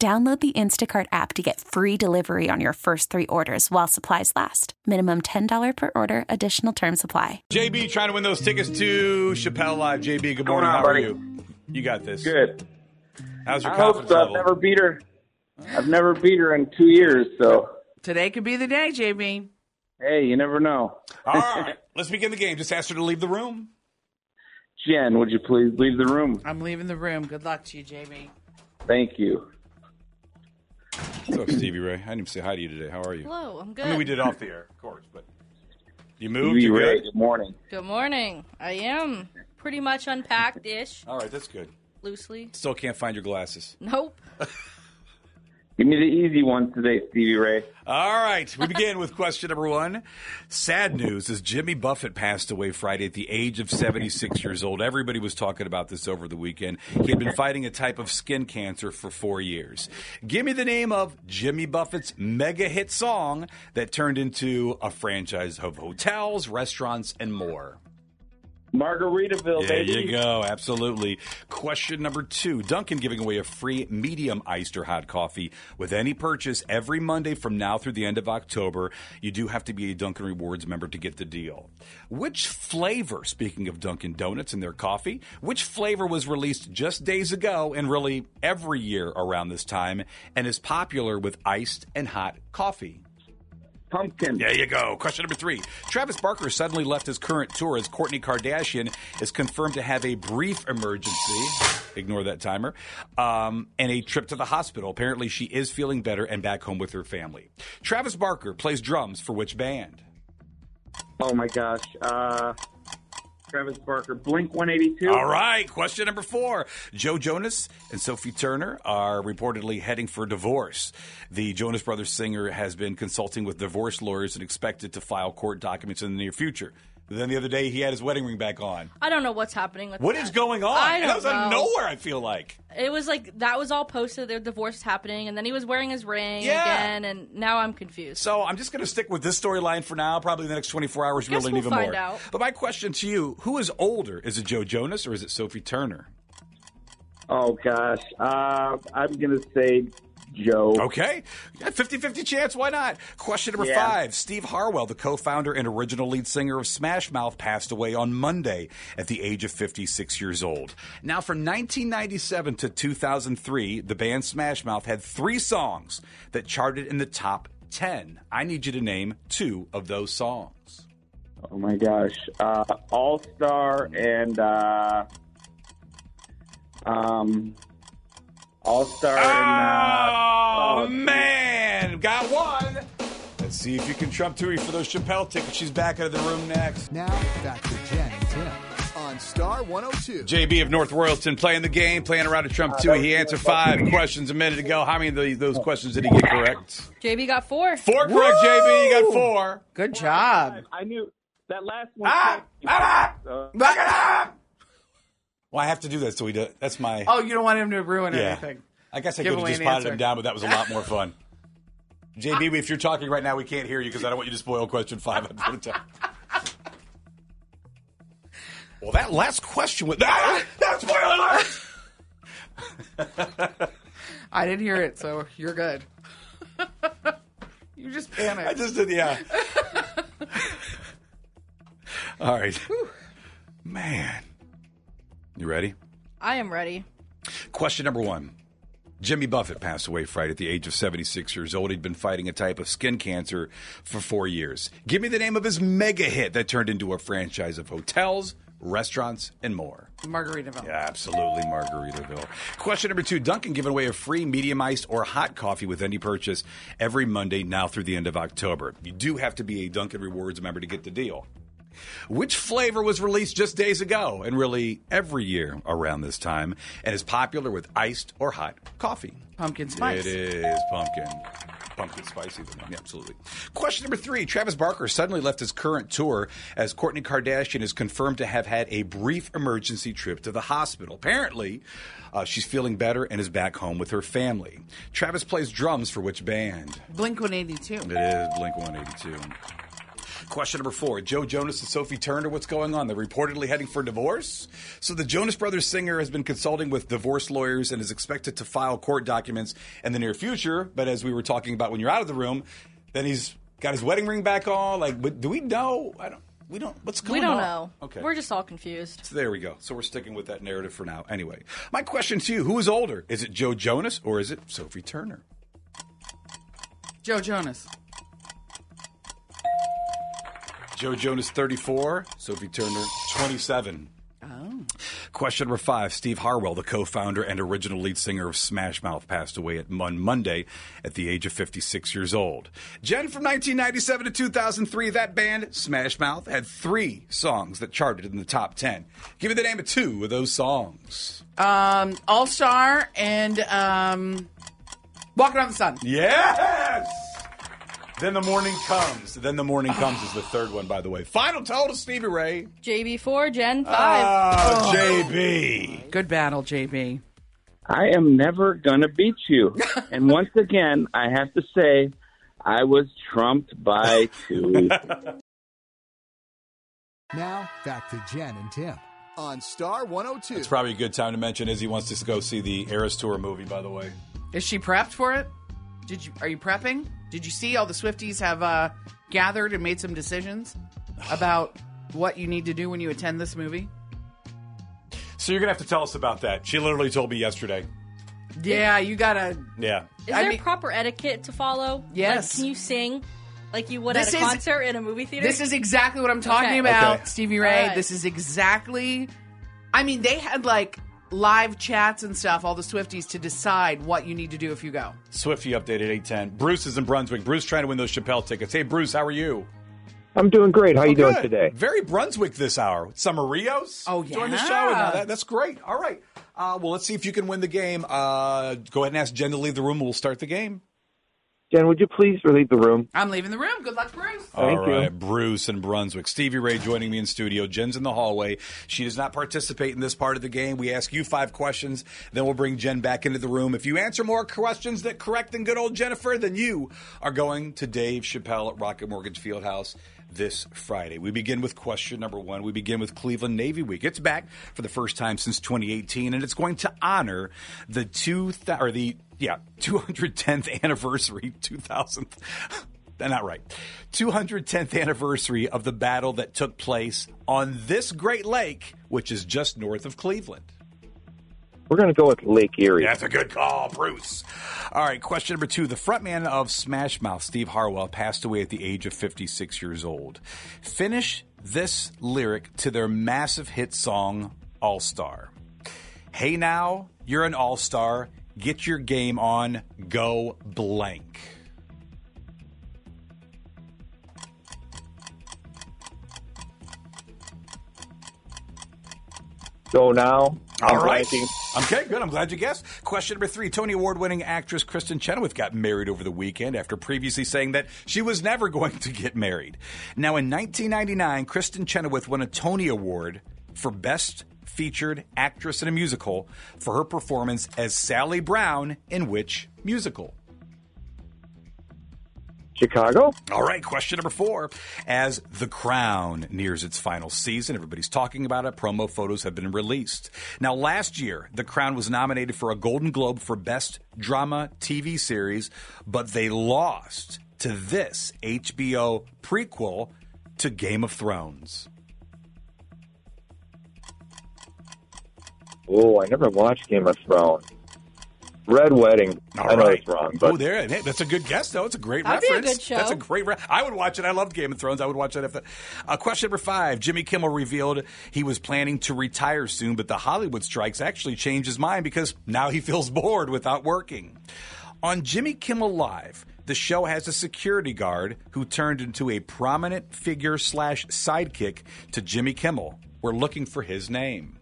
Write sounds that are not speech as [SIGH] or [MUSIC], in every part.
Download the Instacart app to get free delivery on your first three orders while supplies last. Minimum $10 per order, additional term supply. JB trying to win those tickets to Chappelle Live. JB, good morning. on, How are you? You got this. Good. How's your I hope confidence so. I've never beat her. I've never beat her in two years, so Today could be the day, JB. hey, you never know. All right, [LAUGHS] let's begin the game. Just ask her to leave the room. Jen, would you please leave the room? I'm leaving the room. Good luck to you, JB. Thank you. What's up, Stevie Ray? I didn't even say hi to you today. How are you? Hello, I'm good. I mean, we did off the air, of course, but you moved. Stevie You Ray, good? good morning. Good morning. I am pretty much unpacked ish, All right, that's good. loosely. Still can't find your glasses. Nope. [LAUGHS] Give me the easy one today, Stevie Ray. All right, we begin with question number one. Sad news is Jimmy Buffett passed away Friday at the age of 76 years old. Everybody was talking about this over the weekend. He had been fighting a type of skin cancer for four years. Give me the name of Jimmy Buffett's mega hit song that turned into a franchise of hotels, restaurants, and more. Margaritaville, baby. There baby. you go. Absolutely. Question number two Dunkin' giving away a free medium iced or hot coffee with any purchase every Monday from now through the end of October. You do have to be a Dunkin' Rewards member to get the deal. Which flavor, speaking of Dunkin' Donuts and their coffee, which flavor was released just days ago and really every year around this time and is popular with iced and hot coffee? Pumpkin. There you go. Question number three. Travis Barker suddenly left his current tour as Kourtney Kardashian is confirmed to have a brief emergency. Ignore that timer. Um, and a trip to the hospital. Apparently, she is feeling better and back home with her family. Travis Barker plays drums for which band? Oh my gosh. Uh, Travis Barker, Blink 182. All right. Question number four. Joe Jonas and Sophie Turner are reportedly heading for divorce. The Jonas Brothers singer has been consulting with divorce lawyers and expected to file court documents in the near future. Then the other day, he had his wedding ring back on. I don't know what's happening with What that. is going on? I don't that was out of know. nowhere, I feel like. It was like that was all posted. Their divorce is happening, and then he was wearing his ring Yeah. again, and now I'm confused. So I'm just going to stick with this storyline for now. Probably the next 24 hours, we'll Guess learn we'll even find more. out. But my question to you who is older? Is it Joe Jonas or is it Sophie Turner? Oh gosh. Uh, I'm gonna say Joe. Okay. 50 50 chance. Why not? Question number Yeah. five Steve Harwell, the co founder and original lead singer of Smash Mouth, passed away on Monday at the age of 56 years old. Now, from 1997 to 2003, the band Smash Mouth had three songs that charted in the top 10. I need you to name two of those songs. Oh my gosh. Uh, All Star and uh, um, All Star Oh, and uh, man. Got one. Let's see if you can trump Toohey for those Chappelle tickets. She's back out of the room next. Now, back to Jen and Tim on Star 102. JB of North Royalton playing the game, playing around to Trump Toohey. He answered five questions a minute ago. How many of the, those questions did he get correct? JB got four. Four correct, JB. You got four. Good job. I knew that last one. Ah! Ah! So, Well, I have to do that so we do. That's my. Oh, you don't want him to ruin yeah. anything. I guess I Give could have just an potted answer. him down, but that was a lot more fun. [LAUGHS] JB, if you're talking right now, we can't hear you because I don't want you to spoil question five. at the time. [LAUGHS] Well, that last question was. [LAUGHS] Ah, that's spoiler alert! I didn't hear it, so you're good. you just panicked. I just did, yeah. All right. Man. You ready? I am ready. Question number one Jimmy Buffett passed away Friday at the age of 76 years old. He'd been fighting a type of skin cancer for four years. Give me the name of his mega hit that turned into a franchise of hotels, restaurants, and more. Margaritaville. Yeah, absolutely, Margaritaville. Question number two Dunkin' giving away a free medium iced or hot coffee with any purchase every Monday now through the end of October. You do have to be a Dunkin' Rewards member to get the deal. Which flavor was released just days ago and really every year around this time and is popular with iced or hot coffee? Pumpkin spice. It is pumpkin. Pumpkin spicy, yeah, absolutely. Question number three Travis Barker suddenly left his current tour as Kourtney Kardashian is confirmed to have had a brief emergency trip to the hospital. Apparently, uh, she's feeling better and is back home with her family. Travis plays drums for which band? Blink 182. It is Blink 182. Question number four Joe Jonas and Sophie Turner, what's going on? They're reportedly heading for divorce. So the Jonas Brothers singer has been consulting with divorce lawyers and is expected to file court documents in the near future. But as we were talking about when you're out of the room, then he's got his wedding ring back on. Like, but do we know? I don't. We don't. What's going on? We don't know. Okay. We're just all confused. So there we go. So we're sticking with that narrative for now. Anyway, my question to you: Who is older? Is it Joe Jonas or is it Sophie Turner? Joe Jonas. Joe Jonas, 34. Sophie Turner, 27. Oh. Question number five. Steve Harwell, the co-founder and original lead singer of Smash Mouth, passed away at on Monday at the age of 56 years old. Jen, from 1997 to 2003, that band, Smash Mouth, had three songs that charted in the top 10. Give me the name of two of those songs. Um, All Star and um, Walking on the Sun. Yes! Then the morning comes. Then the morning comes is the third one, by the way. Final total, to Stevie Ray. JB4, Jen 5. Ah, JB. Good battle, JB. I am never going to beat you. [LAUGHS] and once again, I have to say, I was trumped by two. [LAUGHS] Now, back to Jen and Tim on Star 102. It's probably a good time to mention Izzy wants to go see the Eras Tour movie, by the way. Is she prepped for it? Did you? Are you prepping? Did you see all the Swifties have uh, gathered and made some decisions about what you need to do when you attend this movie? So you're going to have to tell us about that. She literally told me yesterday. Yeah, you gotta. Yeah. Is I there mean- proper etiquette to follow? Yes. Like, can you sing like you would This at a is- concert in a movie theater? This is exactly what I'm talking Okay. about, Okay. Stevie Ray. All right. This is exactly. I mean, they had like live chats and stuff, all the Swifties, to decide what you need to do if you go. Swifty updated 810. Bruce is in Brunswick. Bruce trying to win those Chappelle tickets. Hey, Bruce, how are you? I'm doing great. How are you doing today? Very Brunswick this hour. Summer Rios. Oh, yeah. Join the show. And, that, that's great. All right. Uh, well, let's see if you can win the game. Uh, go ahead and ask Jen to leave the room. We'll start the game. Jen, would you please leave the room? I'm leaving the room. Good luck, Bruce. Thank All you. right, Bruce in Brunswick. Stevie Ray joining me in studio. Jen's in the hallway. She does not participate in this part of the game. We ask you five questions, then we'll bring Jen back into the room. If you answer more questions that correct than good old Jennifer, then you are going to Dave Chappelle at Rocket Mortgage Fieldhouse this Friday. We begin with question number one. We begin with Cleveland Navy Week. It's back for the first time since 2018, and it's going to honor the two th- or the yeah [LAUGHS] 210th anniversary 2000th. [LAUGHS] Not right. 210th anniversary of the battle that took place on this Great Lake, which is just north of Cleveland. We're going to go with Lake Erie. That's a good call, Bruce. All right, question number two. The frontman of Smash Mouth, Steve Harwell, passed away at the age of 56 years old. Finish this lyric to their massive hit song, All Star. Hey now, you're an all star. Get your game on. Go blank. Go now. All I'm right. blanking. Okay, good. I'm glad you guessed. Question number three. Tony Award winning actress Kristen Chenoweth got married over the weekend after previously saying that she was never [LAUGHS] going to get married. Now, in 1999, Kristen Chenoweth won a Tony Award for Best Featured Actress in a Musical for her performance as Sally Brown in which musical? Chicago. All right, question number four. As The Crown nears its final season, everybody's talking about it. Promo photos have been released. Now, last year, The Crown was nominated for a Golden Globe for Best Drama TV Series, but they lost to this HBO prequel to Game of Thrones. Oh, I never watched Game of Thrones. Red Wedding. All I know right. it's wrong, but oh, there. Hey, that's a good guess, though. It's a great That'd be a reference. good show. That's a great. Re- I would watch it. I love Game of Thrones. I would watch that. If uh, question number five: Jimmy Kimmel revealed he was planning to retire soon, but the Hollywood strikes actually changed his mind because now he feels bored without working. On Jimmy Kimmel Live, the show has a security guard who turned into a prominent figure slash sidekick to Jimmy Kimmel. We're looking for his name.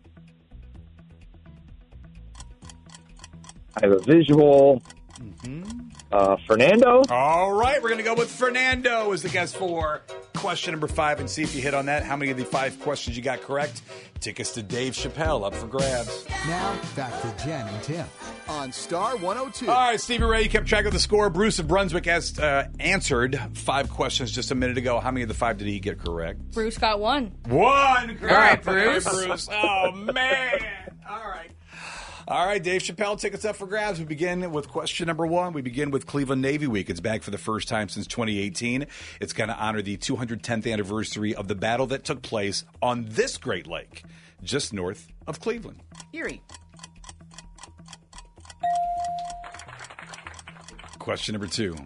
I have a visual. Uh, Fernando. All right, we're going to go with Fernando as the guest for question number five and see if you hit on that. How many of the five questions you got correct? Tickets to Dave Chappelle up for grabs. Now, back to Jen and Tim. On Star 102. All right, Stevie Ray, you kept track of the score. Bruce of Brunswick has uh, answered five questions just a minute ago. How many of the five did he get correct? Bruce got one. One. All right, Bruce. Bruce. Oh, man. All right. All right, Dave Chappelle, tickets up for grabs. We begin with question number one. We begin with Cleveland Navy Week. It's back for the first time since 2018. It's going to honor the 210th anniversary of the battle that took place on this Great Lake, just north of Cleveland. Erie. Question number two.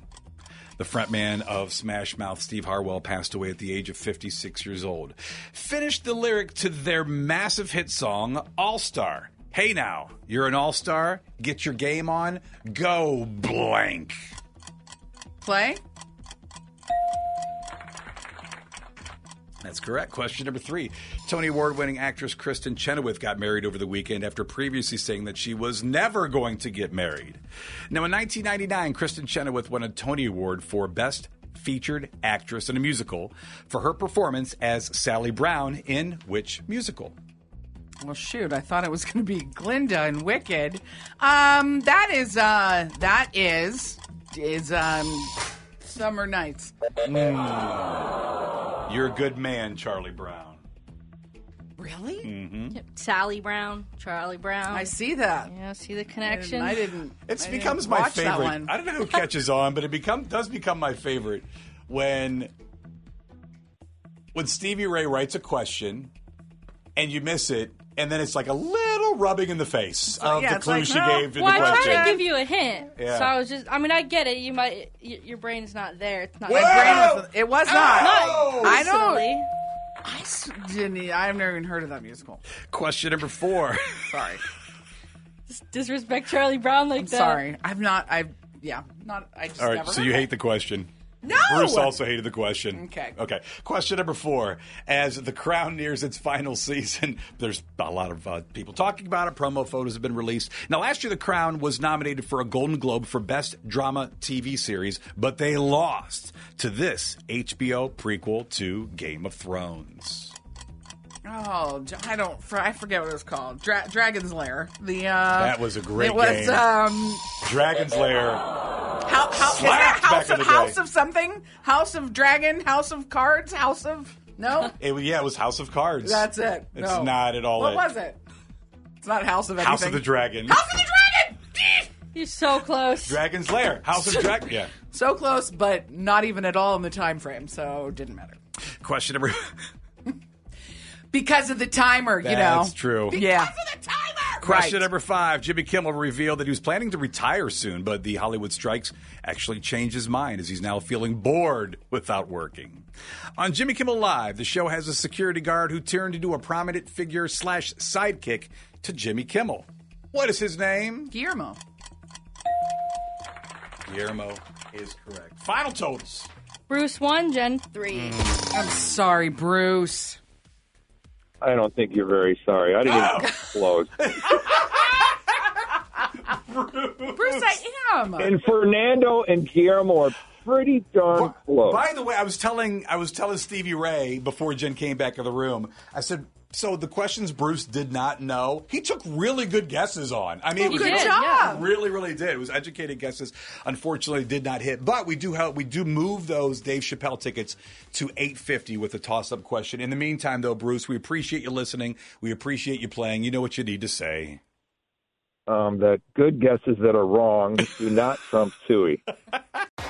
The frontman of Smash Mouth, Steve Harwell, passed away at the age of 56 years old. Finished the lyric to their massive hit song, All Star. Hey now, you're an all star. Get your game on. Go blank. Play. That's correct. Question number three. Tony Award winning actress Kristen Chenoweth got married over the weekend after previously saying that she was never going to get married. Now, in 1999, Kristen Chenoweth won a Tony Award for Best Featured Actress in a Musical for her performance as Sally Brown in which musical? Well, shoot, I thought it was [LAUGHS] going to be Glinda and Wicked. Um, that is, uh, that is, is, um, Summer Nights. You're a good man, Charlie Brown. Really? Yep. Sally Brown, Charlie Brown. I see that. Yeah, see the connection. I didn't. It I didn't becomes my watch that favorite. one. I don't know who [LAUGHS] catches on, but it become does become my favorite when when Stevie Ray writes a question and you miss it, and then it's like a little rubbing in the face of yeah, the clue like, she no. gave to Well, the I question. tried to give you a hint, Yeah. so I was just. I mean, I get it. You might. Y- your brain's not there. It's not. Whoa! My brain was. It was not. Oh! I don't. Silly. Didn't. I've never even heard of that musical. Question number four. [LAUGHS] Sorry. Disrespect Charlie Brown like I'm that. sorry. I've not. I've. Yeah. Not. I just All right, never. so heard you of hate the question. No. Bruce also hated the question. Okay. Okay. Question number four. As The Crown nears its final season, [LAUGHS] there's a lot of uh, people talking about it. Promo photos have been released. Now, last year, The Crown was nominated for a Golden Globe for Best Drama TV Series, but they lost to this HBO prequel to Game of Thrones. Oh, I don't. I forget what it was called. Dra- Dragon's Lair. The uh, That was a great It was game. um. Dragon's Lair. How, how, is that Slapped back House in of the day. Of something? House of Dragon? House of Cards? House of no? [LAUGHS] It, yeah, it was House of Cards. That's it. It's No. not at all What it. was it? It's not House of anything. House of the Dragon. House of the Dragon. You're so close. Dragon's Lair. House of Dragon. Yeah. [LAUGHS] so close, but not even at all in the time frame. So didn't matter Question number. [LAUGHS] because of the timer. you know. That's true. Yeah. Question Right. number five. Jimmy Kimmel revealed that he was planning to retire soon, but the Hollywood strikes actually changed his mind as he's now feeling bored without working. On Jimmy Kimmel Live, the show has a security guard who turned into a prominent figure slash sidekick to Jimmy Kimmel. What is his name? Guillermo. Guillermo is correct. Final totals. Bruce one, Jen three. Mm. I'm sorry, Bruce. I don't think you're very sorry. I didn't even come oh. close. Bruce, I am. And Fernando and Guillermo are pretty darn close. By the way, I was telling I was telling Stevie Ray before Jen came back in the room. I said, "So the questions Bruce did not know, he took really good guesses on. I mean, it was good really- job. Really, really did. It was educated guesses. Unfortunately, did not hit. But we do help. We do move those Dave Chappelle tickets to eight fifty with a toss up question. In the meantime, though, Bruce, we appreciate you listening. We appreciate you playing. You know what you need to say. Um, that good guesses that are wrong do not trump Toohey. [LAUGHS]